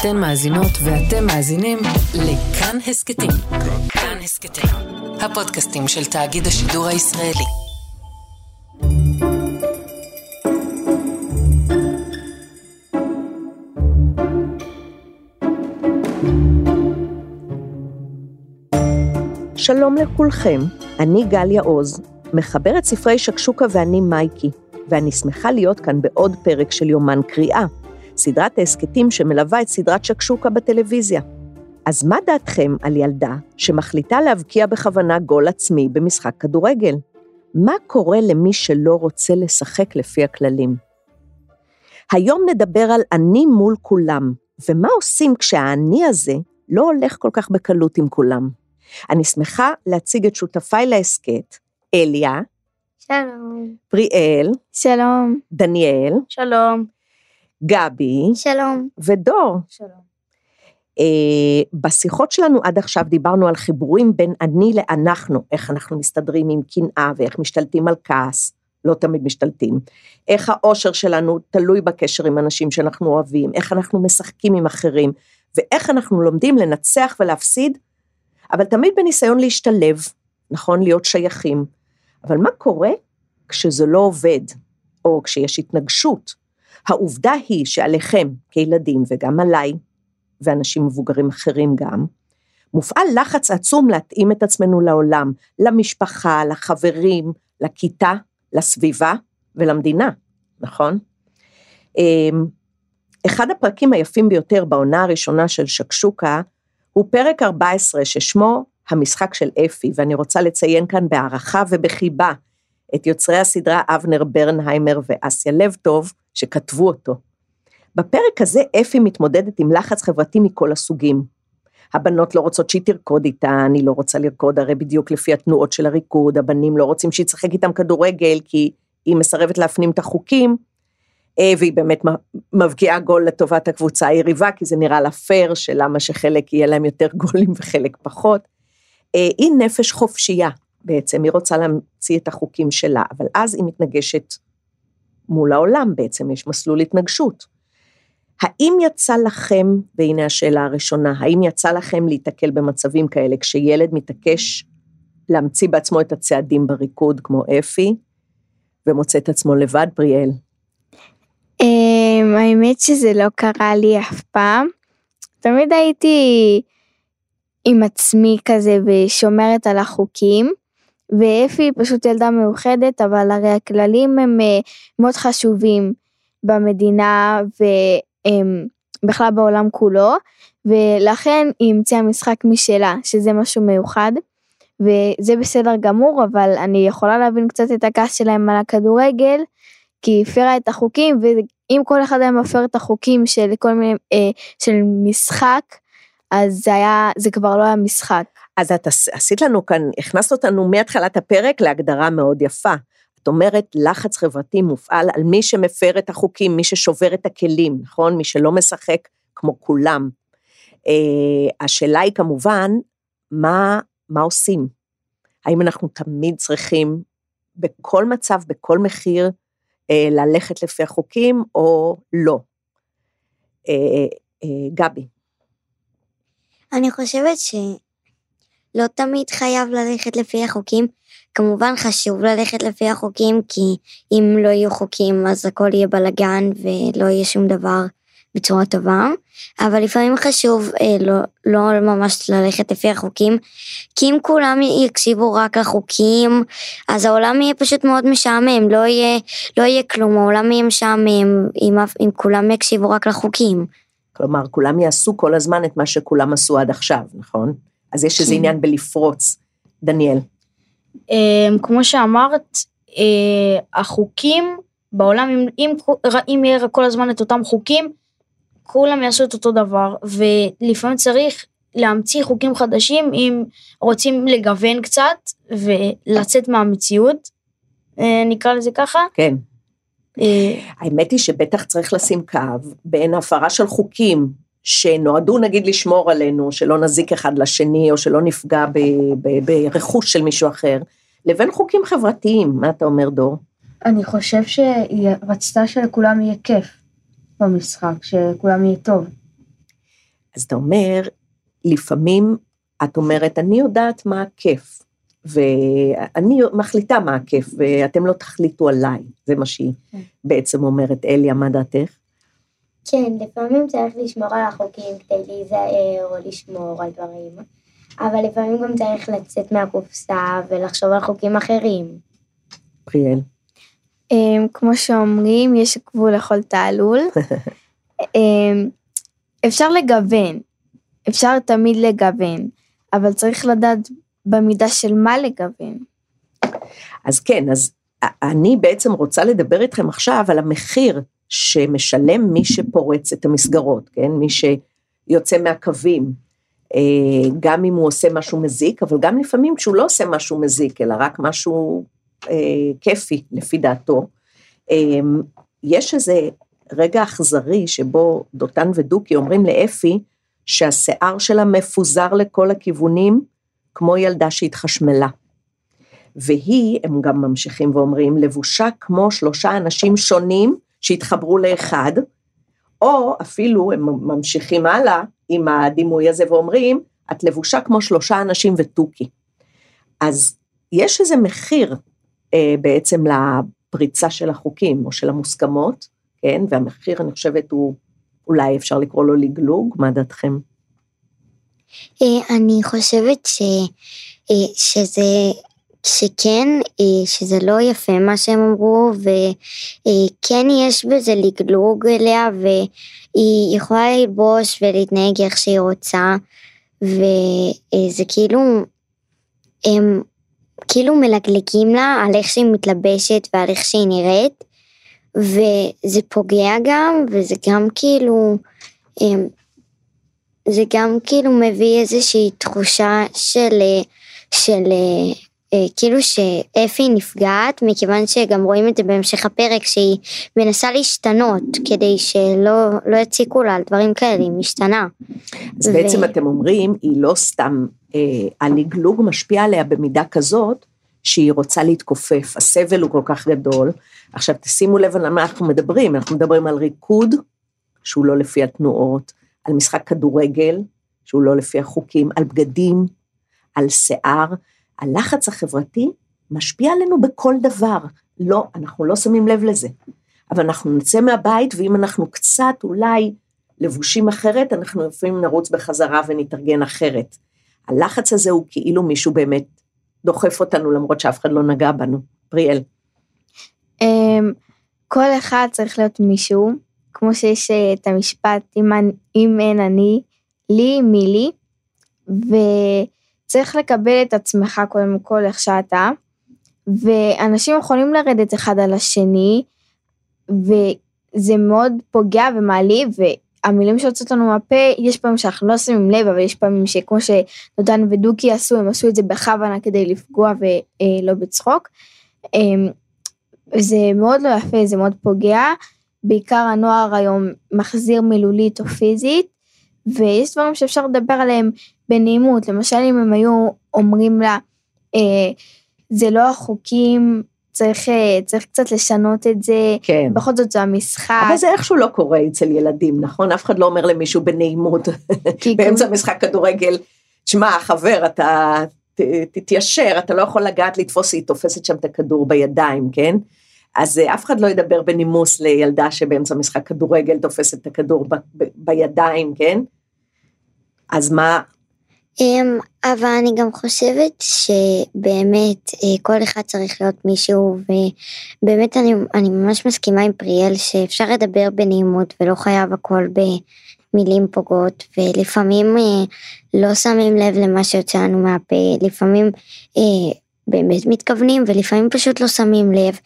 אתן מאזינות ואתם מאזינים לכאן הסכתים. כאן הסכתים, הפודקאסטים של תאגיד השידור הישראלי. שלום לכולכם, אני גליה עוז, מחברת ספרי שקשוקה ואני מייקי, ואני שמחה להיות כאן בעוד פרק של יומן קריאה, סדרת ההסכתים שמלווה את סדרת שקשוקה בטלוויזיה. אז מה דעתכם על ילדה שמחליטה להבקיע בכוונה גול עצמי במשחק כדורגל? מה קורה למי שלא רוצה לשחק לפי הכללים? היום נדבר על אני מול כולם, ומה עושים כשהאני הזה לא הולך כל כך בקלות עם כולם. אני שמחה להציג את שותפיי להסכת, אליה, שלום. פריאל, שלום. דניאל, שלום. גבי שלום. ודור. שלום. אה, בשיחות שלנו עד עכשיו דיברנו על חיבורים בין אני לאנחנו, איך אנחנו מסתדרים עם קנאה ואיך משתלטים על כעס, לא תמיד משתלטים, איך האושר שלנו תלוי בקשר עם אנשים שאנחנו אוהבים, איך אנחנו משחקים עם אחרים, ואיך אנחנו לומדים לנצח ולהפסיד, אבל תמיד בניסיון להשתלב, נכון? להיות שייכים. אבל מה קורה כשזה לא עובד, או כשיש התנגשות? העובדה היא שעליכם כילדים וגם עליי, ואנשים מבוגרים אחרים גם, מופעל לחץ עצום להתאים את עצמנו לעולם, למשפחה, לחברים, לכיתה, לסביבה ולמדינה, נכון? אמ, אחד הפרקים היפים ביותר בעונה הראשונה של שקשוקה הוא פרק 14 ששמו המשחק של אפי, ואני רוצה לציין כאן בהערכה ובחיבה את יוצרי הסדרה אבנר ברנהיימר ואסיה לבטוב, שכתבו אותו. בפרק הזה אפי מתמודדת עם לחץ חברתי מכל הסוגים. הבנות לא רוצות שהיא תרקוד איתה, אני לא רוצה לרקוד הרי בדיוק לפי התנועות של הריקוד, הבנים לא רוצים שהיא תשחק איתם כדורגל כי היא מסרבת להפנים את החוקים, אה, והיא באמת מבקיעה גול לטובת הקבוצה היריבה, כי זה נראה לה פייר, שלמה שחלק יהיה להם יותר גולים וחלק פחות. אה, היא נפש חופשייה בעצם, היא רוצה להמציא את החוקים שלה, אבל אז היא מתנגשת מול העולם בעצם, יש מסלול התנגשות. האם יצא לכם, והנה השאלה הראשונה, האם יצא לכם להיתקל במצבים כאלה, כשילד מתעקש להמציא בעצמו את הצעדים בריקוד, כמו אפי, ומוצא את עצמו לבד, פריאל? אמ, האמת שזה לא קרה לי אף פעם. תמיד הייתי עם עצמי כזה ושומרת על החוקים. ואפי פשוט ילדה מאוחדת, אבל הרי הכללים הם אה, מאוד חשובים במדינה ובכלל בעולם כולו, ולכן היא המציאה משחק משלה, שזה משהו מיוחד, וזה בסדר גמור, אבל אני יכולה להבין קצת את הכעס שלהם על הכדורגל, כי היא הפרה את החוקים, ואם כל אחד היה מפר את החוקים של כל מיני, אה, של משחק, אז זה היה, זה כבר לא היה משחק. אז את עשית לנו כאן, הכנסת אותנו מהתחלת הפרק להגדרה מאוד יפה. את אומרת, לחץ חברתי מופעל על מי שמפר את החוקים, מי ששובר את הכלים, נכון? מי שלא משחק כמו כולם. Uh, השאלה היא כמובן, מה, מה עושים? האם אנחנו תמיד צריכים בכל מצב, בכל מחיר, uh, ללכת לפי החוקים או לא? Uh, uh, גבי. אני חושבת שלא תמיד חייב ללכת לפי החוקים. כמובן חשוב ללכת לפי החוקים, כי אם לא יהיו חוקים אז הכל יהיה בלאגן ולא יהיה שום דבר בצורה טובה. אבל לפעמים חשוב אה, לא, לא ממש ללכת לפי החוקים, כי אם כולם יקשיבו רק לחוקים, אז העולם יהיה פשוט מאוד משעמם, לא יהיה, לא יהיה כלום, העולם יהיה משעמם אם, אם כולם יקשיבו רק לחוקים. כלומר, כולם יעשו כל הזמן את מה שכולם עשו עד עכשיו, נכון? אז יש איזה כן. עניין בלפרוץ. דניאל. אמ, כמו שאמרת, אה, החוקים בעולם, אם, אם, אם יהיה כל הזמן את אותם חוקים, כולם יעשו את אותו דבר, ולפעמים צריך להמציא חוקים חדשים אם רוצים לגוון קצת ולצאת מהמציאות, אה, נקרא לזה ככה. כן. אה, האמת היא שבטח צריך לשים קו בין הפרה של חוקים שנועדו נגיד לשמור עלינו, שלא נזיק אחד לשני או שלא נפגע ברכוש של מישהו אחר, לבין חוקים חברתיים. מה אתה אומר, דור? אני חושב שהיא רצתה שלכולם יהיה כיף במשחק, שכולם יהיה טוב. אז אתה אומר, לפעמים את אומרת, אני יודעת מה הכיף, ואני מחליטה מה הכיף, ואתם לא תחליטו עליי, זה מה שהיא כן. בעצם אומרת. אליה, מה דעתך? כן, לפעמים צריך לשמור על החוקים כדי להיזהר או לשמור על דברים, אבל לפעמים גם צריך לצאת מהקופסה ולחשוב על חוקים אחרים. פריאל. אמ, כמו שאומרים, יש גבול לכל תעלול. אמ, אפשר לגוון, אפשר תמיד לגוון, אבל צריך לדעת במידה של מה לגוון. אז כן, אז אני בעצם רוצה לדבר איתכם עכשיו על המחיר שמשלם מי שפורץ את המסגרות, כן? מי שיוצא מהקווים, אה, גם אם הוא עושה משהו מזיק, אבל גם לפעמים כשהוא לא עושה משהו מזיק, אלא רק משהו אה, כיפי, לפי דעתו. אה, יש איזה רגע אכזרי שבו דותן ודוקי אומרים לאפי שהשיער שלה מפוזר לכל הכיוונים, כמו ילדה שהתחשמלה. והיא, הם גם ממשיכים ואומרים, לבושה כמו שלושה אנשים שונים שהתחברו לאחד, או אפילו הם ממשיכים הלאה עם הדימוי הזה ואומרים, את לבושה כמו שלושה אנשים ותוכי. אז יש איזה מחיר אה, בעצם לפריצה של החוקים או של המוסכמות, כן, והמחיר אני חושבת הוא, אולי אפשר לקרוא לו לגלוג, מה דעתכם? אה, אני חושבת ש, אה, שזה, שכן, אה, שזה לא יפה מה שהם אמרו, וכן יש בזה לגלוג אליה, והיא יכולה ללבוש ולהתנהג איך שהיא רוצה, וזה כאילו, הם כאילו מלגלגים לה על איך שהיא מתלבשת ועל איך שהיא נראית, וזה פוגע גם, וזה גם כאילו, הם, זה גם כאילו מביא איזושהי תחושה של, של אה, כאילו שאפי נפגעת, מכיוון שגם רואים את זה בהמשך הפרק, שהיא מנסה להשתנות, כדי שלא לא יציקו לה על דברים כאלה, היא משתנה. אז בעצם אתם אומרים, היא לא סתם, אה, הלגלוג משפיע עליה במידה כזאת, שהיא רוצה להתכופף, הסבל הוא כל כך גדול. עכשיו תשימו לב על מה אנחנו מדברים, אנחנו מדברים על ריקוד, שהוא לא לפי התנועות, על משחק כדורגל, שהוא לא לפי החוקים, על בגדים, על שיער. הלחץ החברתי משפיע עלינו בכל דבר. לא, אנחנו לא שמים לב לזה. אבל אנחנו נצא מהבית, ואם אנחנו קצת אולי לבושים אחרת, אנחנו לפעמים נרוץ בחזרה ונתארגן אחרת. הלחץ הזה הוא כאילו מישהו באמת דוחף אותנו, למרות שאף אחד לא נגע בנו. פריאל. אמ, כל אחד צריך להיות מישהו, כמו שיש אה, את המשפט, אם, אין אני, לי, מי לי, וצריך לקבל את עצמך קודם כל איך שאתה, ואנשים יכולים לרדת אחד על השני, וזה מאוד פוגע ומעליב, והמילים שיוצאות לנו מהפה, יש פעמים שאנחנו לא שמים לב, אבל יש פעמים שכמו שנותן ודוקי עשו, הם עשו את זה בכוונה כדי לפגוע ולא בצחוק. אמ, זה מאוד לא יפה, זה מאוד פוגע. בעיקר הנוער היום מחזיר מילולית או פיזית, ויש דברים שאפשר לדבר עליהם בנעימות, למשל אם הם היו אומרים לה, אה, זה לא החוקים, צריך, אה, צריך קצת לשנות את זה, כן. בכל זאת זה המשחק. אבל זה איכשהו לא קורה אצל ילדים, נכון? אף אחד לא אומר למישהו בנעימות, באמצע משחק כדורגל, שמע, חבר, אתה ת, תתיישר, אתה לא יכול לגעת לתפוס, היא תופסת שם את הכדור בידיים, כן? אז אה, אף אחד לא ידבר בנימוס לילדה שבאמצע משחק כדורגל תופסת את הכדור ב, ב, בידיים, כן? אז מה... אמ, אבל אני גם חושבת שבאמת אה, כל אחד צריך להיות מישהו, ובאמת אני, אני ממש מסכימה עם פריאל שאפשר לדבר בנעימות ולא חייב הכל במילים פוגעות, ולפעמים אה, לא שמים לב למה שיוצא לנו מהפה, לפעמים באמת מתכוונים ולפעמים פשוט לא שמים לב,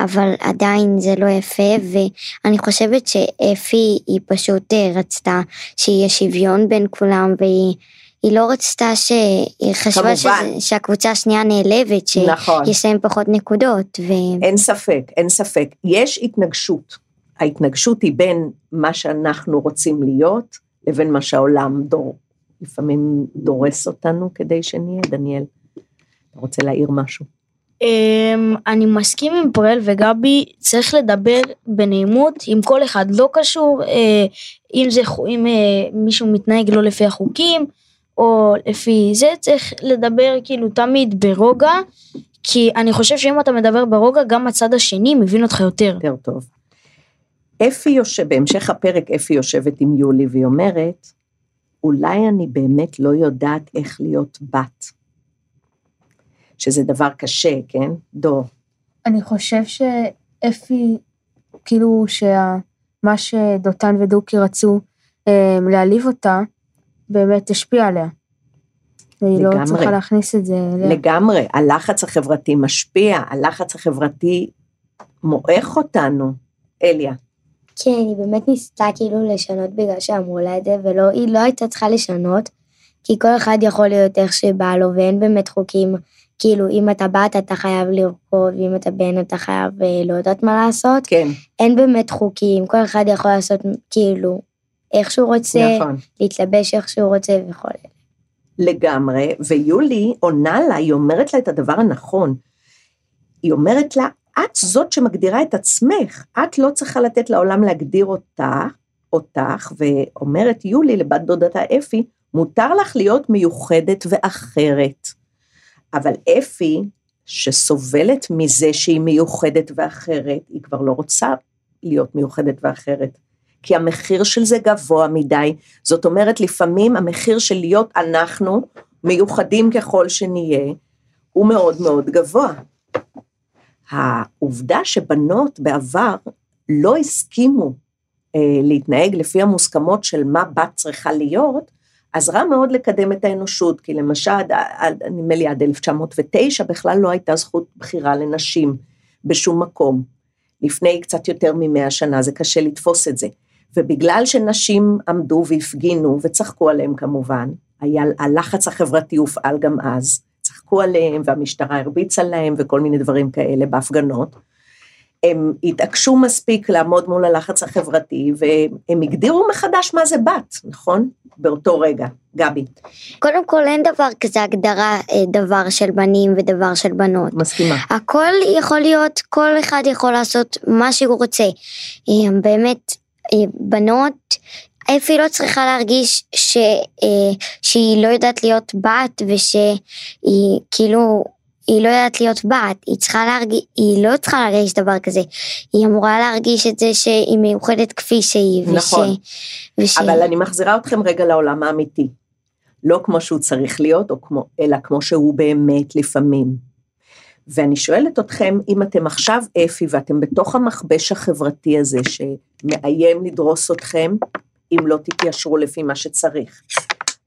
אבל עדיין זה לא יפה ואני חושבת שאפי היא פשוט אה, רצתה שיהיה שוויון בין כולם והיא היא לא רצתה ש... היא חשבה שזה, שהקבוצה השנייה נעלבת, שיש נכון. להם פחות נקודות. ו... אין ספק, אין ספק. יש התנגשות. ההתנגשות היא בין מה שאנחנו רוצים להיות לבין מה שהעולם דור, לפעמים דורס אותנו כדי שנהיה, דניאל. אתה רוצה להעיר משהו? אמ, אני מסכים עם פרל וגבי, צריך לדבר בנעימות עם כל אחד, לא קשור אה, אם זה, אם אה, מישהו מתנהג לא לפי החוקים, או לפי זה, צריך לדבר כאילו תמיד ברוגע, כי אני חושב שאם אתה מדבר ברוגע, גם הצד השני מבין אותך יותר. יותר טוב. אפי יושב, בהמשך הפרק אפי יושבת עם יולי והיא אומרת, אולי אני באמת לא יודעת איך להיות בת. שזה דבר קשה, כן? דור. אני חושב שאפי, כאילו שמה שדותן ודוקי רצו אה, להעליב אותה, באמת השפיע עליה. והיא לא. צריכה להכניס את זה אליה. לגמרי, הלחץ החברתי משפיע, הלחץ החברתי מועך אותנו. אליה, כן, היא באמת ניסתה כאילו לשנות בגלל שאמרו לה את זה, ולא, היא לא הייתה צריכה לשנות, כי כל אחד יכול להיות איך שבא לו, ואין באמת חוקים, כאילו, אם אתה בת אתה חייב לרקוד, ואם אתה בן אתה חייב אה, לא יודעת מה לעשות. כן, אין באמת חוקים, כל אחד יכול לעשות כאילו איך שהוא רוצה, נכון. להתלבש איך שהוא רוצה וכל אלה. לגמרי, ויולי עונה לה, היא אומרת לה את הדבר הנכון. היא אומרת לה, את זאת שמגדירה את עצמך, את לא צריכה לתת לעולם להגדיר אותה, אותך, ואומרת יולי לבת דודתה אפי, מותר לך להיות מיוחדת ואחרת. אבל אפי, שסובלת מזה שהיא מיוחדת ואחרת, היא כבר לא רוצה להיות מיוחדת ואחרת. כי המחיר של זה גבוה מדי. זאת אומרת, לפעמים המחיר של להיות אנחנו, מיוחדים ככל שנהיה, הוא מאוד מאוד גבוה. העובדה שבנות בעבר לא הסכימו אה, להתנהג לפי המוסכמות של מה בת צריכה להיות, עזרה מאוד לקדם את האנושות, כי למשל, עד- עד- נדמה לי עד 1909 בכלל לא הייתה זכות בחירה לנשים בשום מקום. לפני קצת יותר ממאה שנה, זה קשה לתפוס את זה. ובגלל שנשים עמדו והפגינו, וצחקו עליהם כמובן, היה, הלחץ החברתי הופעל גם אז, צחקו עליהם והמשטרה הרביצה להם וכל מיני דברים כאלה בהפגנות. הם התעקשו מספיק לעמוד מול הלחץ החברתי, והם הגדירו מחדש מה זה בת, נכון? באותו רגע. גבי, קודם כל אין דבר כזה הגדרה אה, דבר של בנים ודבר של בנות. מסכימה. הכל יכול להיות, כל אחד יכול לעשות מה שהוא רוצה. אה, באמת, בנות, אפי לא צריכה להרגיש ש, אה, שהיא לא יודעת להיות בת ושהיא כאילו, היא לא יודעת להיות בת, היא צריכה להרגיש, היא לא צריכה להרגיש דבר כזה, היא אמורה להרגיש את זה שהיא מיוחדת כפי שהיא. נכון. וש... אבל אני מחזירה אתכם רגע לעולם האמיתי. לא כמו שהוא צריך להיות, כמו, אלא כמו שהוא באמת לפעמים. ואני שואלת אתכם, אם אתם עכשיו אפי ואתם בתוך המכבש החברתי הזה שמאיים לדרוס אתכם, אם לא תתיישרו לפי מה שצריך,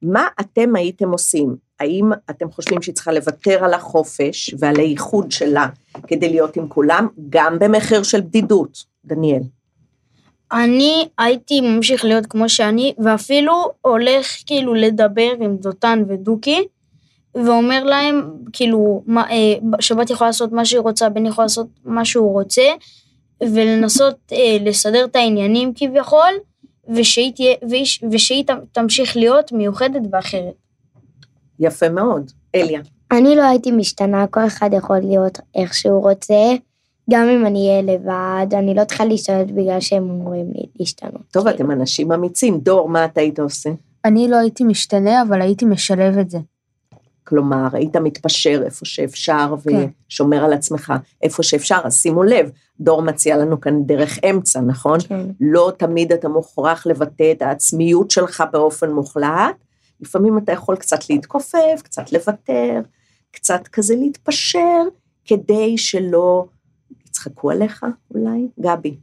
מה אתם הייתם עושים? האם אתם חושבים שהיא צריכה לוותר על החופש ועל הייחוד שלה כדי להיות עם כולם, גם במחיר של בדידות? דניאל. אני הייתי ממשיך להיות כמו שאני, ואפילו הולך כאילו לדבר עם דותן ודוקי, ואומר להם, כאילו, מה, אה, שבת יכולה לעשות מה שהיא רוצה, בן יכול לעשות מה שהוא רוצה, ולנסות אה, לסדר את העניינים כביכול, ושהיא, תהיה, ושהיא, ושהיא תמשיך להיות מיוחדת ואחרת. יפה מאוד. אליה. אני לא הייתי משתנה, כל אחד יכול להיות איך שהוא רוצה, גם אם אני אהיה לבד, אני לא צריכה להשתנות בגלל שהם אומרים לי להשתנות. טוב, כאילו. אתם אנשים אמיצים. דור, מה אתה היית עושה? אני לא הייתי משתנה, אבל הייתי משלב את זה. כלומר, היית מתפשר איפה שאפשר כן. ושומר על עצמך איפה שאפשר, אז שימו לב, דור מציע לנו כאן דרך אמצע, נכון? כן. לא תמיד אתה מוכרח לבטא את העצמיות שלך באופן מוחלט, לפעמים אתה יכול קצת להתכופף, קצת לוותר, קצת כזה להתפשר, כדי שלא יצחקו עליך אולי? גבי.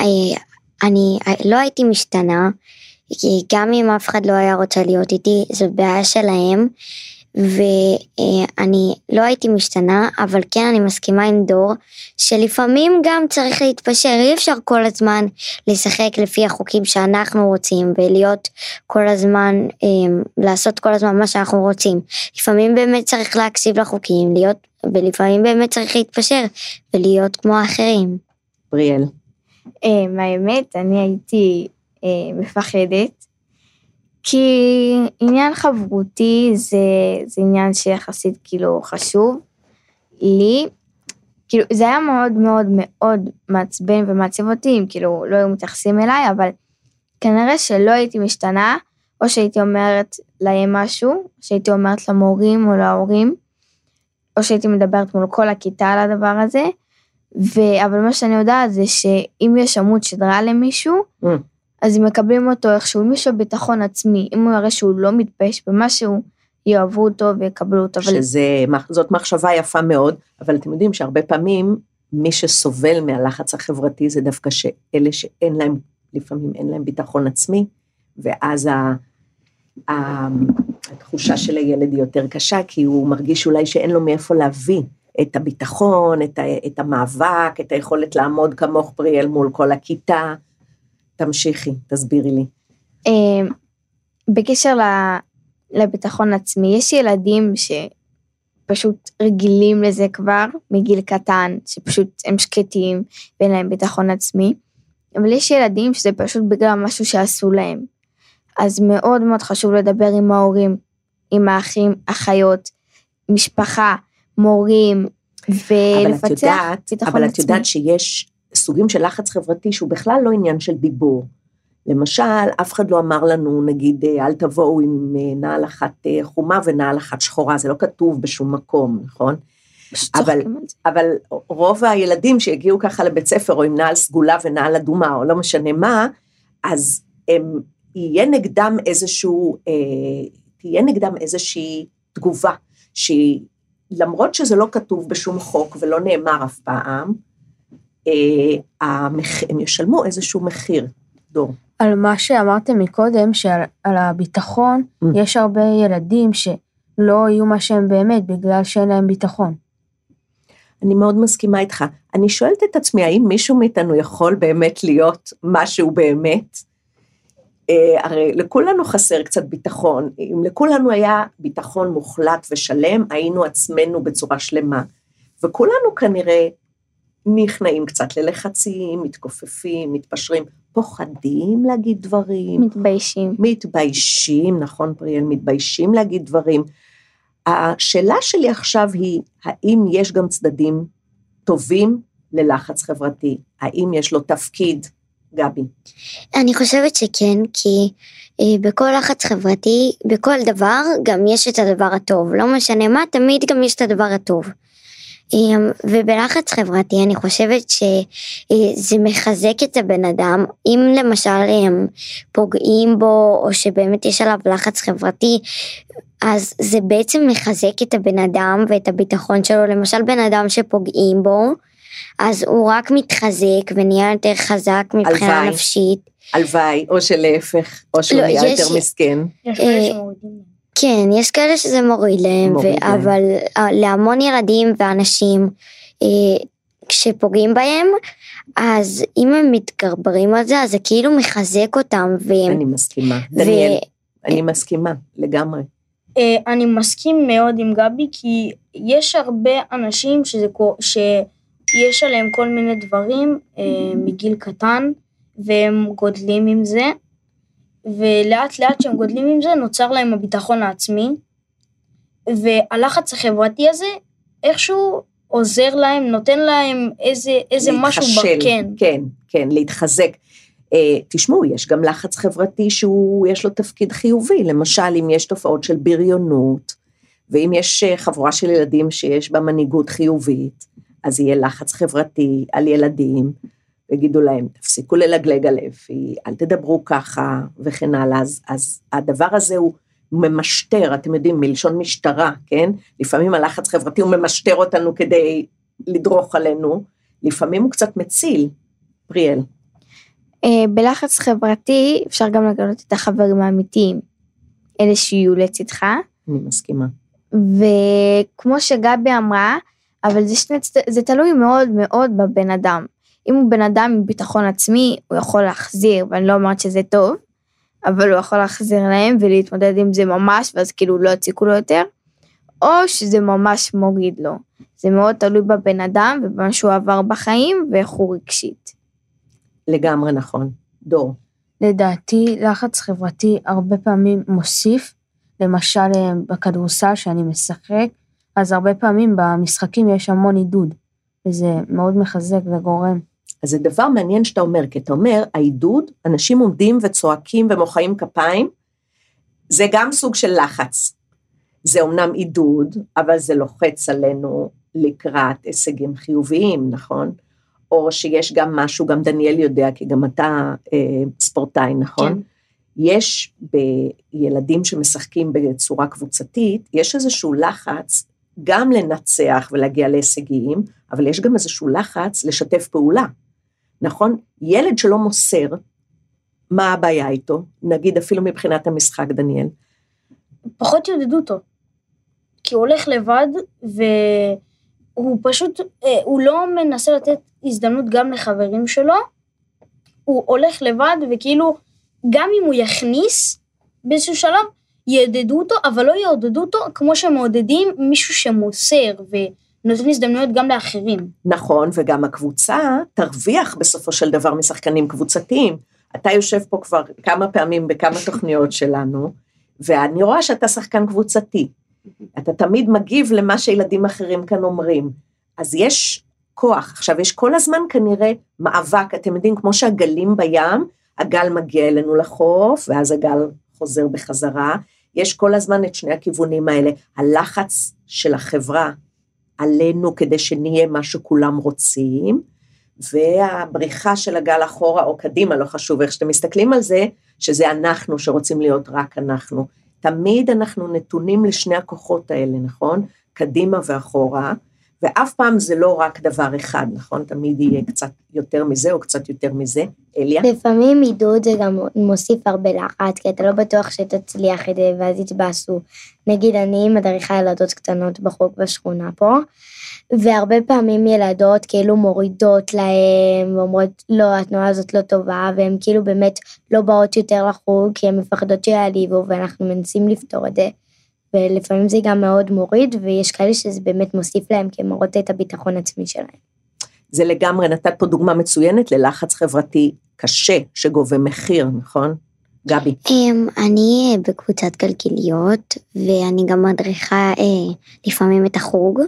אה, אני לא הייתי משתנה, כי גם אם אף אחד לא היה רוצה להיות איתי, זו בעיה שלהם, ואני לא הייתי משתנה, אבל כן אני מסכימה עם דור, שלפעמים גם צריך להתפשר, אי אפשר כל הזמן לשחק לפי החוקים שאנחנו רוצים, ולהיות כל הזמן, אה, לעשות כל הזמן מה שאנחנו רוצים. לפעמים באמת צריך להקשיב לחוקים, להיות, ולפעמים באמת צריך להתפשר, ולהיות כמו האחרים. בריאל. אמ, האמת, אני הייתי אה, מפחדת, כי עניין חברותי זה, זה עניין שיחסית כאילו חשוב. לי, כאילו, זה היה מאוד מאוד מאוד מעצבן ומעציב אותי, אם כאילו לא היו מתייחסים אליי, אבל כנראה שלא הייתי משתנה, או שהייתי אומרת להם משהו, שהייתי אומרת למורים או להורים, או שהייתי מדברת מול כל הכיתה על הדבר הזה, ו... אבל מה שאני יודעת זה שאם יש עמוד שדרה למישהו, Mm. אז הם מקבלים אותו איכשהו, אם יש לו ביטחון עצמי, אם הוא יראה שהוא לא מתבייש במשהו, יאהבו אותו ויקבלו אותו. שזה, זאת מחשבה יפה מאוד, אבל אתם יודעים שהרבה פעמים מי שסובל מהלחץ החברתי זה דווקא שאלה שאין להם, לפעמים אין להם ביטחון עצמי, ואז ה, התחושה של הילד היא יותר קשה, כי הוא מרגיש אולי שאין לו מאיפה להביא את הביטחון, את, ה, את המאבק, את היכולת לעמוד כמוך פריאל מול כל הכיתה. תמשיכי, תסבירי לי. אה, בקשר לביטחון עצמי, יש ילדים שפשוט רגילים לזה כבר מגיל קטן, שפשוט הם שקטים ואין להם ביטחון עצמי, אבל יש ילדים שזה פשוט בגלל משהו שעשו להם. אז מאוד מאוד חשוב לדבר עם ההורים, עם האחים, אחיות, משפחה, מורים, ולפצח ביטחון אבל את עצמי. יודעת שיש סוגים של לחץ חברתי שהוא בכלל לא עניין של דיבור. למשל, אף אחד לא אמר לנו, נגיד, אה, אל תבואו עם אה, נעל אחת אה, חומה ונעל אחת שחורה, זה לא כתוב בשום מקום, נכון? אבל-. אבל רוב הילדים שהגיעו ככה לבית ספר, או עם נעל סגולה ונעל אדומה, או לא משנה מה, אז הם, יהיה נגדם איזשהו, אה, תהיה נגדם איזושהי תגובה, שהיא, למרות שזה לא כתוב בשום חוק ולא נאמר אף פעם, המח, הם ישלמו איזשהו מחיר, דור. על מה שאמרתם מקודם, שעל על הביטחון, Mm. יש הרבה ילדים שלא יהיו מה שהם באמת, בגלל שאין להם ביטחון. אני מאוד מסכימה איתך. אני שואלת את עצמי, האם מישהו מאיתנו יכול באמת להיות משהו באמת? אה, הרי לכולנו חסר קצת ביטחון. אם לכולנו היה ביטחון מוחלט ושלם, היינו עצמנו בצורה שלמה. וכולנו כנראה נכנעים קצת ללחצים, מתכופפים, מתפשרים, פוחדים להגיד דברים. מתביישים. מתביישים, נכון פריאל, מתביישים להגיד דברים. השאלה שלי עכשיו היא, האם יש גם צדדים טובים ללחץ חברתי? האם יש לו תפקיד, גבי? אני חושבת שכן, כי אה, בכל לחץ חברתי, בכל דבר, גם יש את הדבר הטוב. לא משנה מה, תמיד גם יש את הדבר הטוב. אה, ובלחץ חברתי אני חושבת שזה מחזק את הבן אדם, אם למשל הם פוגעים בו, או שבאמת יש עליו לחץ חברתי, אז זה בעצם מחזק את הבן אדם ואת הביטחון שלו. למשל בן אדם שפוגעים בו, אז הוא רק מתחזק ונהיה יותר חזק מבחינה הלוואי. נפשית. הלוואי, או שלהפך, או שהוא לא, נהיה יש- יותר מסכן. יש אה, כאלה שמורידים להם. כן, יש כאלה שזה מוריד להם, מוריד ו- להם. אבל אה, להמון ילדים ואנשים, אה, כשפוגעים בהם, אז אם הם מתגברים על זה, אז זה כאילו מחזק אותם, והם... אני מסכימה. ו- דניאל, אני מסכימה, לגמרי. אה, אני מסכים מאוד עם גבי, כי יש הרבה אנשים שזה, שיש עליהם כל מיני דברים אה, מגיל קטן, והם גודלים עם זה, ולאט לאט שהם גודלים עם זה, נוצר להם הביטחון העצמי, והלחץ החברתי הזה איכשהו עוזר להם, נותן להם איזה, איזה משהו, ב- להתחשל, כן, כן, כן, להתחזק. אה, תשמעו, יש גם לחץ חברתי שהוא, יש לו תפקיד חיובי, למשל, אם יש תופעות של בריונות, ואם יש אה, חבורה של ילדים שיש בה מנהיגות חיובית, אז יהיה לחץ חברתי על ילדים, ויגידו להם, תפסיקו ללגלג על אפי, אל תדברו ככה, וכן הלאה. אז, אז הדבר הזה הוא ממשטר, אתם יודעים, מלשון משטרה, כן? לפעמים הלחץ חברתי הוא ממשטר אותנו כדי לדרוך עלינו, לפעמים הוא קצת מציל, פריאל. אה, בלחץ חברתי אפשר גם לגלות את החברים האמיתיים, אלה שיהיו לצדך, אני מסכימה. וכמו שגבי אמרה, אבל זה, שני, זה תלוי מאוד מאוד בבן אדם. אם הוא בן אדם עם ביטחון עצמי, הוא יכול להחזיר, ואני לא אומרת שזה טוב, אבל הוא יכול להחזיר להם ולהתמודד עם זה ממש, ואז כאילו לא יציקו לו יותר, או שזה ממש מוריד לו. זה מאוד תלוי בבן אדם ובמה שהוא עבר בחיים ואיך הוא רגשית. לגמרי נכון. דור. לדעתי, לחץ חברתי הרבה פעמים מוסיף, למשל אה, בכדורסל שאני משחק, אז הרבה פעמים במשחקים יש המון עידוד, וזה מאוד מחזק וגורם. אז זה דבר מעניין שאתה אומר, כי אתה אומר, העידוד, אנשים עומדים וצועקים ומוחאים כפיים, זה גם סוג של לחץ. זה אומנם עידוד, אבל זה לוחץ עלינו לקראת הישגים חיוביים, נכון? או שיש גם משהו, גם דניאל יודע, כי גם אתה אה, ספורטאי, נכון? כן. יש בילדים שמשחקים בצורה קבוצתית, יש איזשהו לחץ גם לנצח ולהגיע להישגים, אבל יש גם איזשהו לחץ לשתף פעולה, נכון? ילד שלא מוסר, מה הבעיה איתו? נגיד אפילו מבחינת המשחק, דניאל. פחות יעודדו אותו. כי הוא הולך לבד, והוא פשוט, אה, הוא לא מנסה לתת הזדמנות גם לחברים שלו, הוא הולך לבד, וכאילו, גם אם הוא יכניס באיזשהו שלב, יעודדו אותו, אבל לא יעודדו אותו כמו שמעודדים מישהו שמוסר ונותן הזדמנויות גם לאחרים. נכון, וגם הקבוצה תרוויח בסופו של דבר משחקנים קבוצתיים. אתה יושב פה כבר כמה פעמים בכמה תוכניות שלנו, ואני רואה שאתה שחקן קבוצתי. אתה תמיד מגיב למה שילדים אחרים כאן אומרים. אז יש כוח. עכשיו, יש כל הזמן כנראה מאבק, אתם יודעים, כמו שהגלים בים, הגל מגיע אלינו לחוף, ואז הגל חוזר בחזרה. יש כל הזמן את שני הכיוונים האלה. הלחץ של החברה עלינו כדי שנהיה מה שכולם רוצים, והבריחה של הגל אחורה או קדימה, לא חשוב איך שאתם מסתכלים על זה, שזה אנחנו שרוצים להיות רק אנחנו. תמיד אנחנו נתונים לשני הכוחות האלה, נכון? קדימה ואחורה, ואף פעם זה לא רק דבר אחד, נכון? תמיד יהיה קצת יותר מזה או קצת יותר מזה. אליה? לפעמים עידוד זה גם מוסיף הרבה לחץ, כי אתה לא בטוח שתצליח את זה, ואז יתבאסו. נגיד, אני מדריכה ילדות קטנות בחוג בשכונה פה, והרבה פעמים ילדות כאילו מורידות להם, ואומרות, לא, התנועה הזאת לא טובה, והן כאילו באמת לא באות יותר לחוג, כי הן מפחדות שיעליבו, ואנחנו מנסים לפתור את זה. ולפעמים זה גם מאוד מוריד, ויש כאלה שזה באמת מוסיף להם, כי הן מראות את הביטחון עצמי שלהם. זה לגמרי, נתת פה דוגמה מצוינת ללחץ חברתי קשה שגובה מחיר, נכון? גבי. אמ, אני אה, בקבוצת גלגיליות, ואני גם מדריכה אה, לפעמים את החוג.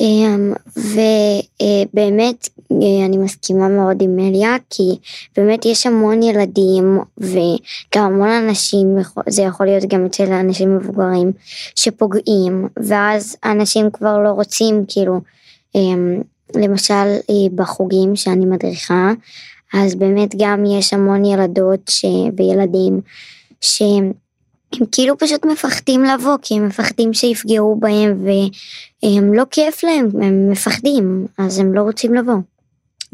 אמ, ובאמת אה, אני מסכימה מאוד עם אליה, כי באמת יש המון ילדים וגם המון אנשים, זה יכול להיות גם אצל אנשים מבוגרים, שפוגעים, ואז אנשים כבר לא רוצים, כאילו, אמ, למשל אה, בחוגים שאני מדריכה, אז באמת גם יש המון ילדות. וילדים שהם כאילו פשוט מפחדים לבוא, כי הם מפחדים שיפגעו בהם והם לא כיף להם, הם מפחדים, אז הם לא רוצים לבוא.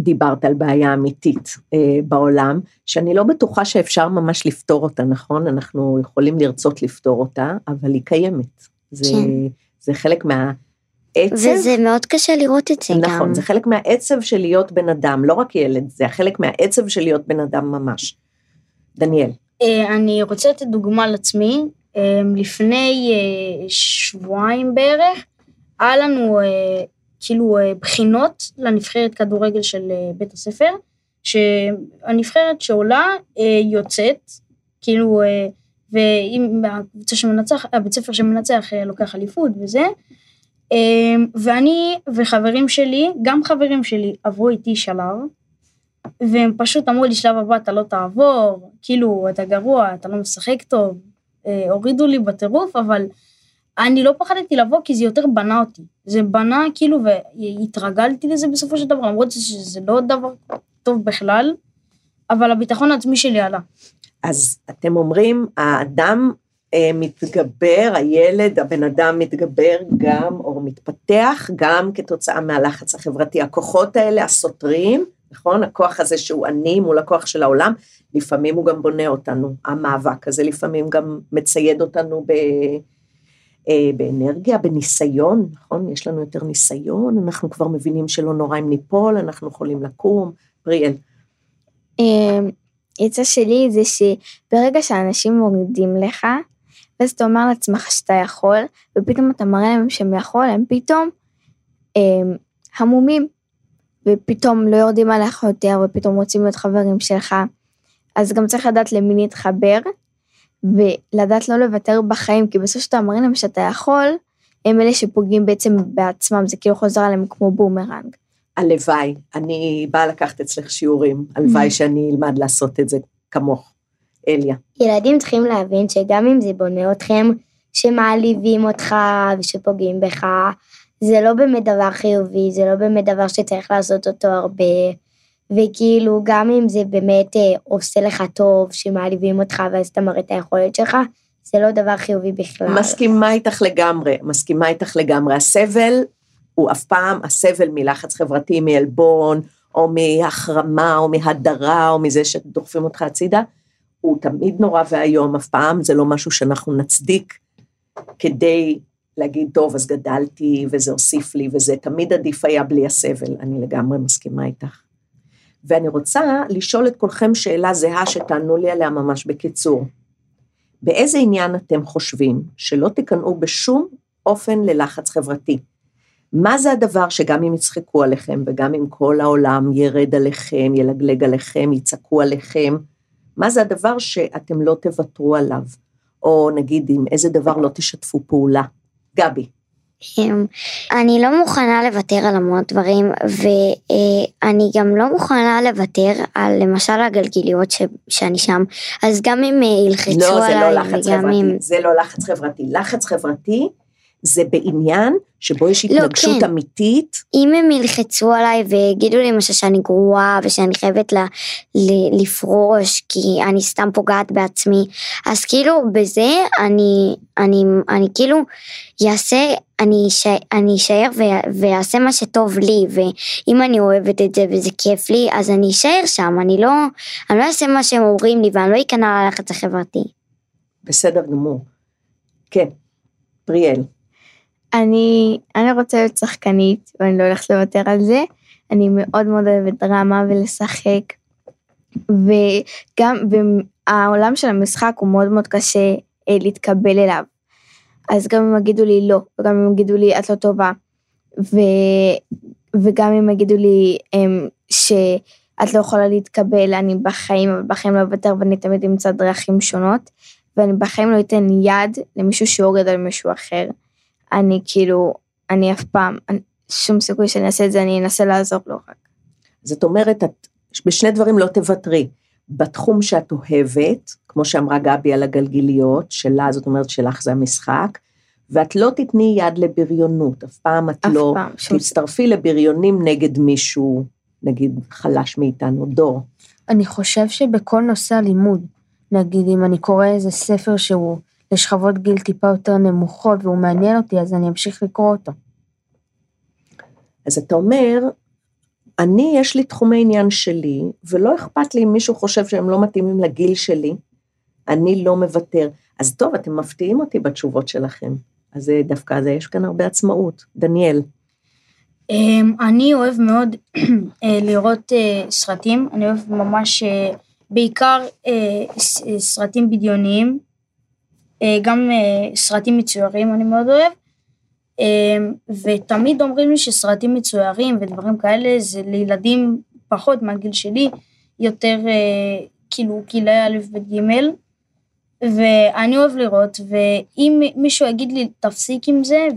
דיברת על בעיה אמיתית אה, בעולם, שאני לא בטוחה שאפשר ממש לפתור אותה, נכון? אנחנו יכולים לרצות לפתור אותה, אבל היא קיימת. זה, כן. זה חלק מה... עצב, וזה מאוד קשה לראות את זה גם. נכון, זה חלק מהעצב של להיות בן אדם, לא רק ילד, זה חלק מהעצב של להיות בן אדם ממש. דניאל. אה, אני רוצה לתת דוגמה על עצמי. אה, לפני אה, שבועיים בערך, היה לנו כאילו בחינות לנבחרת כדורגל של בית הספר, שהנבחרת שעולה יוצאת, כאילו, ואם הקבוצה שמנצח, הבית ספר שמנצח לוקח אליפות וזה, ואני וחברים שלי, גם חברים שלי, עברו איתי שלב, והם פשוט אמרו לי, שלב הבא אתה לא תעבור, כאילו, אתה גרוע, אתה לא משחק טוב, אה, הורידו לי בטירוף, אבל אני לא פחדתי לבוא כי זה יותר בנה אותי. זה בנה, כאילו, והתרגלתי לזה בסופו של דבר, למרות שזה לא דבר טוב בכלל, אבל הביטחון העצמי שלי עלה. אז אתם אומרים, האדם אה, מתגבר, הילד, הבן אדם מתגבר גם, או מתפתח גם כתוצאה מהלחץ החברתי. הכוחות האלה, הסותרים, נכון? הכוח הזה שהוא אני מול הכוח של העולם, לפעמים הוא גם בונה אותנו, המאבק הזה לפעמים גם מצייד אותנו ב, אה, באנרגיה, בניסיון, נכון? יש לנו יותר ניסיון, אנחנו כבר מבינים שלא נורא אם ניפול, אנחנו יכולים לקום. פריאל. עצה אמ, שלי זה שברגע שאנשים מורידים לך, ואז אתה אומר לעצמך שאתה יכול, ופתאום אתה מראה להם שהם יכול, הם פתאום הם, המומים, ופתאום לא יורדים עליך יותר, ופתאום רוצים להיות חברים שלך. אז גם צריך לדעת למי להתחבר, ולדעת לא לוותר בחיים, כי בסוף שאתה מראים להם שאתה יכול, הם אלה שפוגעים בעצם בעצמם, זה כאילו חוזר עליהם כמו בומרנג. הלוואי, אני באה לקחת אצלך שיעורים, הלוואי שאני אלמד לעשות את זה כמוך. אליה. ילדים צריכים להבין שגם אם זה בונה אתכם, שמעליבים אותך ושפוגעים בך, זה לא באמת דבר חיובי, זה לא באמת דבר שצריך לעשות אותו הרבה. וכאילו, גם אם זה באמת אה, עושה לך טוב, שמעליבים אותך ואז אתה מראה את היכולת שלך, זה לא דבר חיובי בכלל. מסכימה איתך לגמרי, מסכימה איתך לגמרי. הסבל הוא אף פעם, הסבל מלחץ חברתי, מעלבון, או מהחרמה, או מהדרה, או מזה שדוחפים אותך הצידה, הוא תמיד נורא ואיום, אף פעם זה לא משהו שאנחנו נצדיק כדי להגיד, טוב, אז גדלתי, וזה הוסיף לי, וזה תמיד עדיף היה בלי הסבל, אני לגמרי מסכימה איתך. ואני רוצה לשאול את כולכם שאלה זהה שתענו לי עליה ממש בקיצור. באיזה עניין אתם חושבים שלא תיכנעו בשום אופן ללחץ חברתי? מה זה הדבר שגם אם יצחקו עליכם וגם אם כל העולם ירד עליכם, ילגלג עליכם, יצעקו עליכם, מה זה הדבר שאתם לא תוותרו עליו? או נגיד עם איזה דבר לא תשתפו פעולה? גבי. אמ, אני לא מוכנה לוותר על המון דברים, ואני גם לא מוכנה לוותר על למשל הגלגיליות ש, שאני שם, אז גם אם אה, ילחצו לא, עליי, לא, זה לא לחץ וגם חברתי, אם... זה לא לחץ חברתי. לחץ חברתי זה בעניין שבו יש לא, התנגשות כן. אמיתית, אם הם ילחצו עליי ויגידו לי למשל שאני גרועה ושאני חייבת לה, ל, לפרוש כי אני סתם פוגעת בעצמי, אז כאילו בזה אני, אני, אני כאילו יעשה, אני, ש, אני אשאר ו- ויעשה מה שטוב לי, ואם אני אוהבת את זה וזה כיף לי, אז אני אשאר שם, אני לא, אני לא אעשה מה שהם אומרים לי ואני לא אכנע ללחץ החברתי. בסדר גמור. כן, פריאל. אני, אני רוצה להיות שחקנית, ואני לא הולכת לוותר על זה. אני מאוד מאוד אוהבת דרמה ולשחק. וגם העולם של המשחק הוא מאוד מאוד קשה אה, להתקבל אליו. אז גם אם יגידו לי לא, וגם אם יגידו לי את לא טובה, ו, וגם אם יגידו לי הם, שאת לא יכולה להתקבל, אני בחיים, אבל בחיים לא אוותר ואני תמיד אמצא דרכים שונות, ואני בחיים לא אתן יד למישהו שיורד על מישהו אחר. אני כאילו, אני אף פעם, אני, שום סיכוי שאני אעשה את זה, אני אנסה לעזור לו רק. זאת אומרת, את בשני דברים לא תוותרי. בתחום שאת אוהבת, כמו שאמרה גבי על הגלגיליות, שלה, זאת אומרת שלך זה המשחק, ואת לא תתני יד לבריונות, אף פעם את אף לא פעם, שום תצטרפי לבריונים נגד מישהו, נגיד, חלש מאיתנו, דור. אני חושב שבכל נושא הלימוד, נגיד אם אני קורא איזה ספר שהוא לשכבות גיל טיפה יותר נמוכות והוא מעניין אותי, אז אני אמשיך לקרוא אותו. אז אתה אומר, אני, יש לי תחומי עניין שלי, ולא אכפת לי אם מישהו חושב שהם לא מתאימים לגיל שלי, אני לא מוותר. אז טוב, אתם מפתיעים אותי בתשובות שלכם. אז זה דווקא, זה, יש כאן הרבה עצמאות. דניאל, אמ, אני אוהב מאוד אה, לראות אה, סרטים, אני אוהב ממש אה, בעיקר סרטים בדיוניים, גם אה, סרטים מצוירים אני מאוד אוהב, אמ, ותמיד אומרים לי שסרטים מצוירים ודברים כאלה זה לילדים פחות מהגיל שלי, יותר אה, כאילו גילאי א' ב' ג', ואני אוהב לראות, ואם מישהו יגיד לי תפסיק עם זה,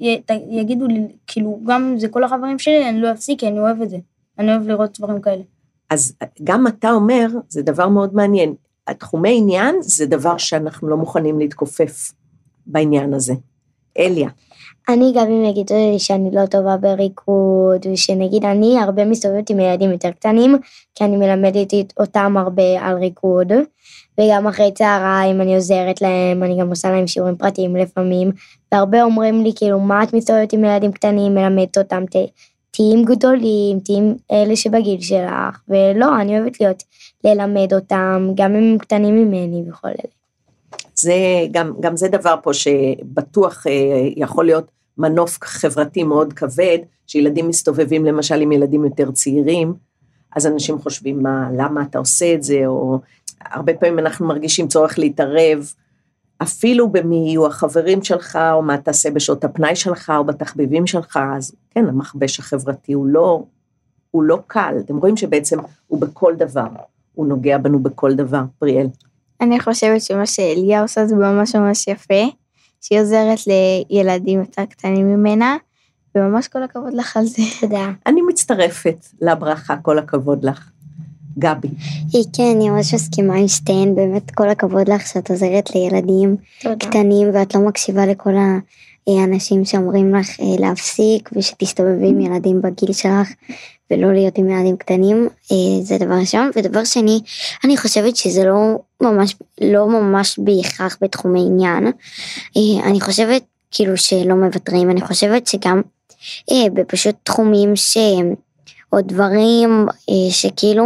ויגידו לי, כאילו, גם אם זה כל החברים שלי, אני לא אפסיק, כי אני אוהב את זה. אני אוהב לראות דברים כאלה. אז גם אתה אומר, זה דבר מאוד מעניין, התחומי עניין זה דבר שאנחנו לא מוכנים להתכופף בעניין הזה. אליה, אני גם אם יגידו לי שאני לא טובה בריקוד, ושנגיד אני הרבה מסתובבת עם ילדים יותר קטנים, כי אני מלמדת אותם הרבה על ריקוד, וגם אחרי צהריים אני עוזרת להם, אני גם עושה להם שיעורים פרטיים לפעמים, והרבה אומרים לי כאילו מה את מסתובבת עם ילדים קטנים, מלמדת אותם, ת, תהיי עם גדולים, תהיי עם אלה שבגיל שלך, ולא, אני אוהבת להיות, ללמד אותם, גם אם הם קטנים ממני וכל אלה. זה גם, גם זה דבר פה שבטוח אה, יכול להיות מנוף חברתי מאוד כבד, שילדים מסתובבים למשל עם ילדים יותר צעירים, אז אנשים חושבים, מה, למה אתה עושה את זה, או הרבה פעמים אנחנו מרגישים צורך להתערב, אפילו במי יהיו החברים שלך, או מה תעשה בשעות הפנאי שלך, או בתחביבים שלך, אז כן, המכבש החברתי הוא לא, הוא לא קל, אתם רואים שבעצם הוא בכל דבר, הוא נוגע בנו בכל דבר, פריאל. אני חושבת שמה שאליה עושה זה ממש ממש יפה, שהיא עוזרת לילדים יותר קטנים ממנה, וממש כל הכבוד לך על זה. תודה. אני מצטרפת לברכה, כל הכבוד לך. גבי. היא כן, אני ממש מסכימה עם שתיהן, באמת כל הכבוד לך שאת עוזרת לילדים תודה. קטנים ואת לא מקשיבה לכל האנשים שאומרים לך אה, להפסיק ושתסתובבי עם ילדים בגיל שלך ולא להיות עם ילדים קטנים, אה, זה דבר ראשון. ודבר שני, אני חושבת שזה לא ממש, לא ממש בהכרח בתחומי עניין. אה, אני חושבת כאילו שלא מוותרים, אני חושבת שגם אה, בפשוט תחומים ש... או דברים שכאילו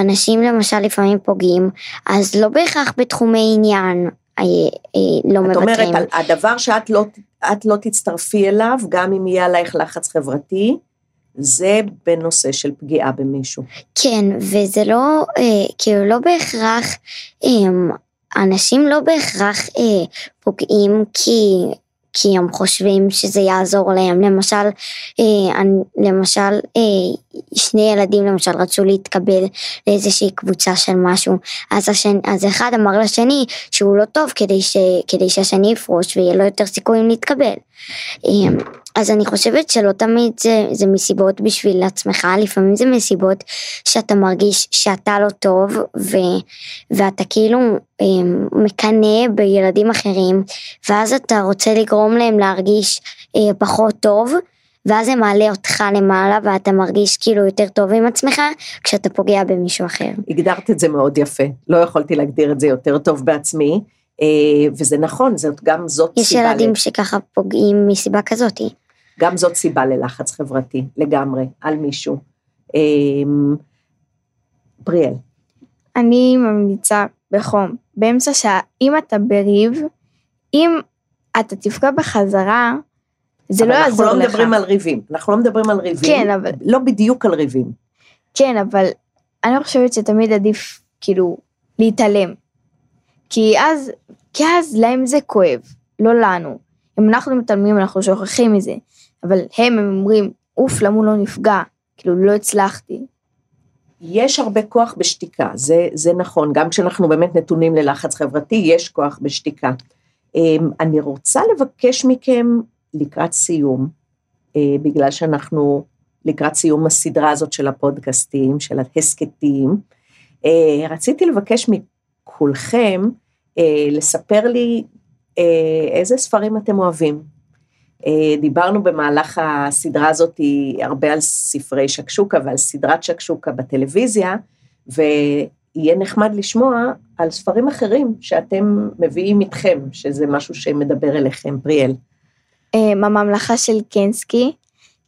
אנשים למשל לפעמים פוגעים, אז לא בהכרח בתחומי עניין לא את מוותרים. אומרת, על הדבר שאת לא, את לא תצטרפי אליו, גם אם יהיה עלייך לחץ חברתי, זה בנושא של פגיעה במישהו. כן, וזה לא, אה, כאילו לא בהכרח, אה, אנשים לא בהכרח אה, פוגעים כי, כי הם חושבים שזה יעזור להם. למשל, אה, אני, למשל, אה, שני ילדים למשל רצו להתקבל לאיזושהי קבוצה של משהו, אז, השני, אז אחד אמר לשני שהוא לא טוב כדי, ש, כדי שהשני יפרוש ויהיה לו יותר סיכויים להתקבל. אה, אז אני חושבת שלא תמיד זה, זה מסיבות בשביל עצמך, לפעמים זה מסיבות שאתה מרגיש שאתה לא טוב, ו, ואתה כאילו אה, מקנא בילדים אחרים, ואז אתה רוצה לגרום להם להרגיש אה, פחות טוב, ואז זה מעלה אותך למעלה, ואתה מרגיש כאילו יותר טוב עם עצמך, כשאתה פוגע במישהו אחר. הגדרת את זה מאוד יפה, לא יכולתי להגדיר את זה יותר טוב בעצמי, אה, וזה נכון, זאת גם זאת יש סיבה, ילדים ל- שככה פוגעים מסיבה כזאת. גם זאת סיבה ללחץ חברתי, לגמרי, על מישהו. אה, בריאל, אני ממליצה בחום, באמצע שעה, אם אתה בריב, אם אתה תפגע בחזרה, זה לא אנחנו יעזור לא לך. מדברים על ריבים, אנחנו לא מדברים על ריבים, כן, אבל- לא בדיוק על ריבים. כן, אבל אני חושבת שתמיד עדיף, כאילו, להתעלם. כי אז, כי אז להם זה כואב, לא לנו. אם אנחנו מתעלמים, אנחנו שוכחים מזה. אבל הם, הם אומרים, אוף, למה הוא לא נפגע? כאילו, לא הצלחתי. יש הרבה כוח בשתיקה, זה, זה נכון, גם כשאנחנו באמת נתונים ללחץ חברתי, יש כוח בשתיקה. אמ, אני רוצה לבקש מכם לקראת סיום, אה, בגלל שאנחנו לקראת סיום הסדרה הזאת של הפודקאסטים, של ההסכתים, אה, רציתי לבקש מכולכם אה, לספר לי איזה ספרים אתם אוהבים. דיברנו במהלך הסדרה הזאת הרבה על ספרי שקשוקה ועל סדרת שקשוקה בטלוויזיה, ויהיה נחמד לשמוע על ספרים אחרים שאתם מביאים איתכם, שזה משהו שמדבר אליכם, פריאל. אמ, הממלכה של קנסקי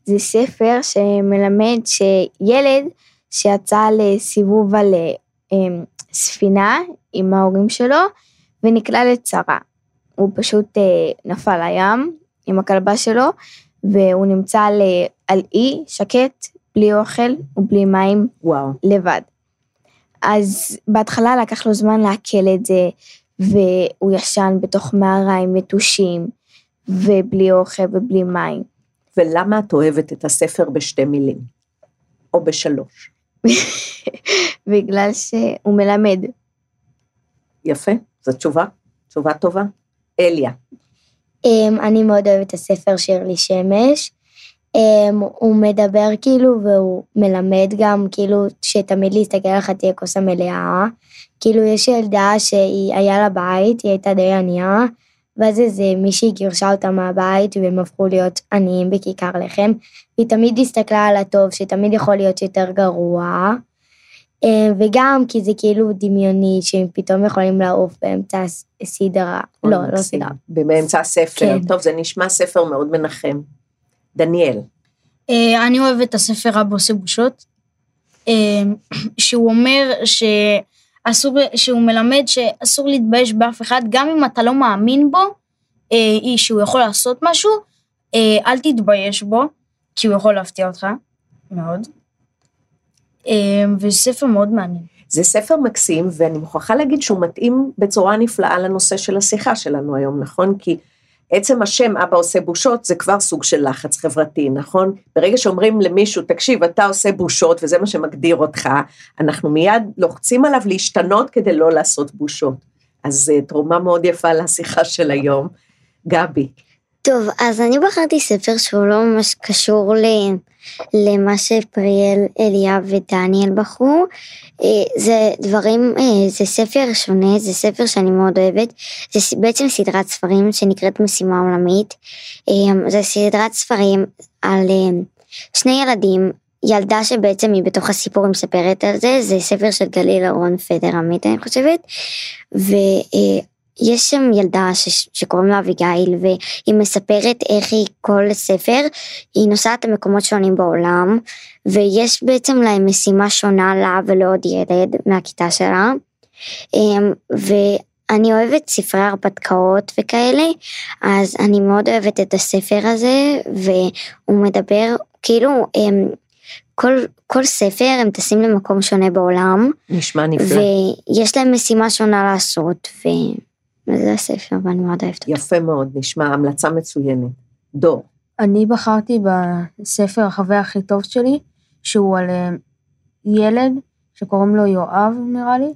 זה ספר שמלמד שילד שיצא לסיבוב על אמ, ספינה עם ההורים שלו ונקלע לצרה. הוא פשוט אה, נפל לים עם הכלבה שלו והוא נמצא על, על אי שקט, בלי אוכל ובלי מים וואו. לבד. אז בהתחלה לקח לו זמן לעכל את זה, והוא ישן בתוך מערה עם יתושים, ובלי אוכל ובלי מים. ולמה את אוהבת את הספר בשתי מילים? או בשלוש? בגלל שהוא מלמד. יפה, זו תשובה, תשובה טובה. אליה, Um, אני מאוד אוהבת את הספר שירלי שמש. Um, הוא מדבר כאילו והוא מלמד גם כאילו שתמיד להסתכל על חצי הכוס המלאה. כאילו יש ילדה שהיא היה לה בית, היא הייתה די ענייה, ואז איזה מישהי גירשה אותה מהבית והם הפכו להיות עניים בכיכר לחם. והיא תמיד הסתכלה על הטוב שתמיד יכול להיות יותר גרוע. Um, וגם כי זה כאילו דמיוני שהם פתאום יכולים לעוף באמצע הסדרה. לא, לא. סדרה. באמצע הספר. כן. טוב, זה נשמע ספר מאוד מנחם. דניאל, אה, אני אוהב את הספר אבא עושה בושות, אה, שהוא אומר שאסור, שהוא מלמד שאסור להתבייש באף אחד, גם אם אתה לא מאמין בו, אה, שהוא יכול לעשות משהו, אה, אל תתבייש בו, כי הוא יכול להפתיע אותך, מאוד. אה, וזה ספר מאוד מעניין. זה ספר מקסים, ואני מוכרחה להגיד שהוא מתאים בצורה נפלאה לנושא של השיחה שלנו היום, נכון? כי עצם השם אבא עושה בושות זה כבר סוג של לחץ חברתי, נכון? ברגע שאומרים למישהו, תקשיב, אתה עושה בושות וזה מה שמגדיר אותך, אנחנו מיד לוחצים עליו להשתנות כדי לא לעשות בושות. אז אה, תרומה מאוד יפה לשיחה של היום. גבי, טוב, אז אני בחרתי ספר שהוא לא ממש קשור ל... למה שפריאל, אליאב ודניאל בחרו. אה, זה דברים, אה, זה ספר שונה, זה ספר שאני מאוד אוהבת. זה בעצם סדרת ספרים שנקראת משימה עולמית. אה, זה סדרת ספרים על שני ילדים. ילדה שבעצם היא בתוך הסיפור היא מספרת על זה, זה ספר של גליל אהרון פדר עמית אני חושבת. ויש שם ילדה ש, שקוראים לה אביגיל והיא מספרת איך היא כל ספר, היא נוסעת למקומות שונים בעולם ויש בעצם להם משימה שונה לה ולעוד ילד מהכיתה שלה. אמ, ואני אוהבת ספרי הרפתקאות וכאלה, אז אני מאוד אוהבת את הספר הזה והוא מדבר כאילו אמ, כל, כל ספר הם טסים למקום שונה בעולם. נשמע נפלא. ויש להם משימה שונה לעשות, ו... וזה הספר, ואני מאוד אוהבת אותו. יפה מאוד, נשמע המלצה מצוינת. דור, אני בחרתי בספר החבר הכי טוב שלי, שהוא על אה, ילד שקוראים לו יואב, נראה לי,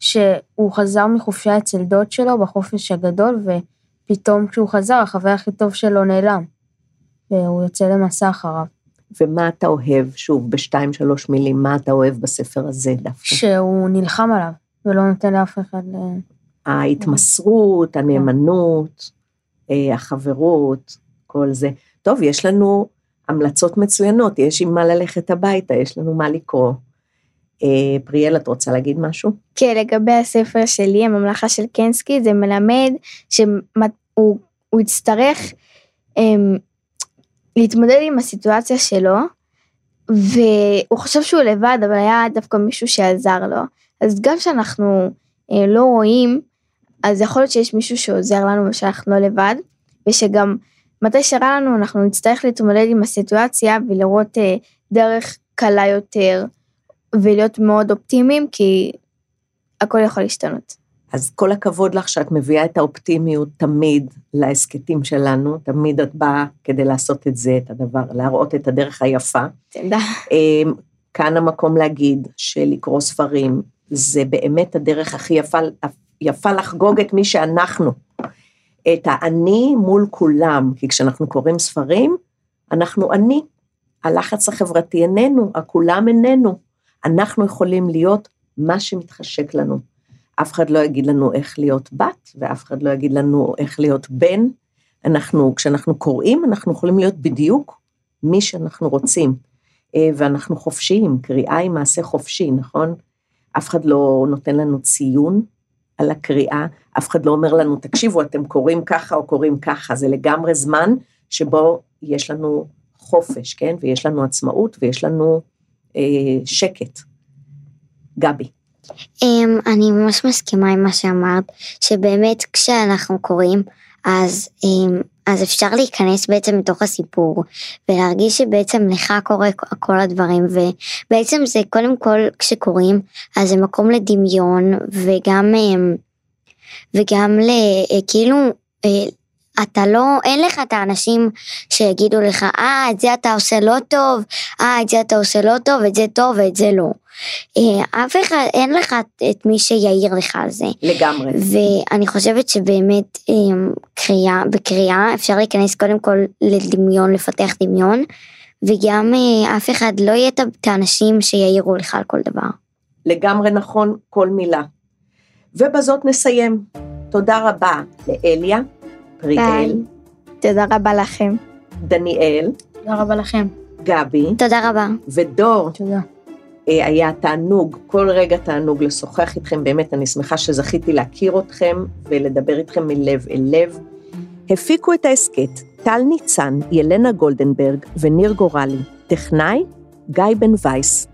שהוא חזר מחופשה אצל דוד שלו בחופש הגדול, ופתאום כשהוא חזר, החבר הכי טוב שלו נעלם. והוא יוצא למסע אחריו. ומה אתה אוהב, שוב, בשתיים, שלוש מילים, מה אתה אוהב בספר הזה דווקא? שהוא נלחם עליו, ולא נותן לאף אחד... ההתמסרות, הנאמנות, אה, החברות, כל זה. טוב, יש לנו המלצות מצוינות, יש עם מה ללכת הביתה, יש לנו מה לקרוא. אה, פריאל, את רוצה להגיד משהו? כן, לגבי הספר שלי, הממלכה של קנסקי, זה מלמד שהוא הוא יצטרך um, להתמודד עם הסיטואציה שלו, והוא חושב שהוא לבד, אבל היה דווקא מישהו שעזר לו. אז גם כשאנחנו uh, לא רואים, אז יכול להיות שיש מישהו שעוזר לנו ושאנחנו לא לבד, ושגם מתי שרע לנו אנחנו נצטרך להתמודד עם הסיטואציה ולראות uh, דרך קלה יותר, ולהיות מאוד אופטימיים, כי הכל יכול להשתנות. אז כל הכבוד לך שאת מביאה את האופטימיות תמיד להסכתים שלנו, תמיד את באה כדי לעשות את זה, את הדבר, להראות את הדרך היפה. תודה. אמ, כאן המקום להגיד שלקרוא ספרים זה באמת הדרך הכי יפה, יפה לחגוג את מי שאנחנו. את האני מול כולם, כי כשאנחנו קוראים ספרים, אנחנו אני. הלחץ החברתי איננו, הכולם איננו. אנחנו יכולים להיות מה שמתחשק לנו. אף אחד לא יגיד לנו איך להיות בת, ואף אחד לא יגיד לנו איך להיות בן. אנחנו, כשאנחנו קוראים, אנחנו יכולים להיות בדיוק מי שאנחנו רוצים. אה, ואנחנו חופשיים, קריאה היא מעשה חופשי, נכון? אף אחד לא נותן לנו ציון על הקריאה, אף אחד לא אומר לנו, תקשיבו, אתם קוראים ככה או קוראים ככה, זה לגמרי זמן שבו יש לנו חופש, כן? ויש לנו עצמאות ויש לנו אה, שקט. גבי. אמ, אני ממש מסכימה עם מה שאמרת, שבאמת כשאנחנו קוראים, אז, אמ, אז אפשר להיכנס בעצם לתוך הסיפור, ולהרגיש שבעצם לך קורה כל הדברים, ובעצם זה קודם כל כשקוראים, אז זה מקום לדמיון, וגם, אמ, וגם ל, אה, כאילו, אה, אתה לא, אין לך את האנשים שיגידו לך, אה, את זה אתה עושה לא טוב, אה, את זה אתה עושה לא טוב, את זה טוב ואת זה לא. אה, אף אחד, אין לך את מי שיעיר לך על זה. לגמרי. ואני חושבת שבאמת אה, קריאה, בקריאה אפשר להיכנס קודם כל לדמיון, לפתח דמיון, וגם אה, אף אחד לא יהיה את האנשים שיעירו לך על כל דבר. לגמרי נכון, כל מילה. ובזאת נסיים. תודה רבה לאליה, פריאל, תודה רבה לכם. דניאל, תודה רבה לכם. גבי תודה רבה. ודור. תודה. אה, היה תענוג, כל רגע תענוג לשוחח איתכם, באמת אני שמחה שזכיתי להכיר אתכם ולדבר איתכם מלב אל לב. הפיקו את ההסכת טל ניצן, ילנה גולדנברג וניר גורלי, טכנאי גיא בן וייס.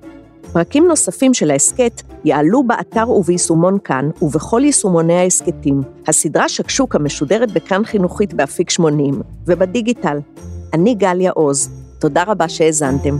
פרקים נוספים של ההסכת יעלו באתר וביישומון כאן ובכל יישומוני ההסכתים. הסדרה שקשוקה משודרת בכאן חינוכית באפיק 80 ובדיגיטל. אני גליה עוז, תודה רבה שהאזנתם.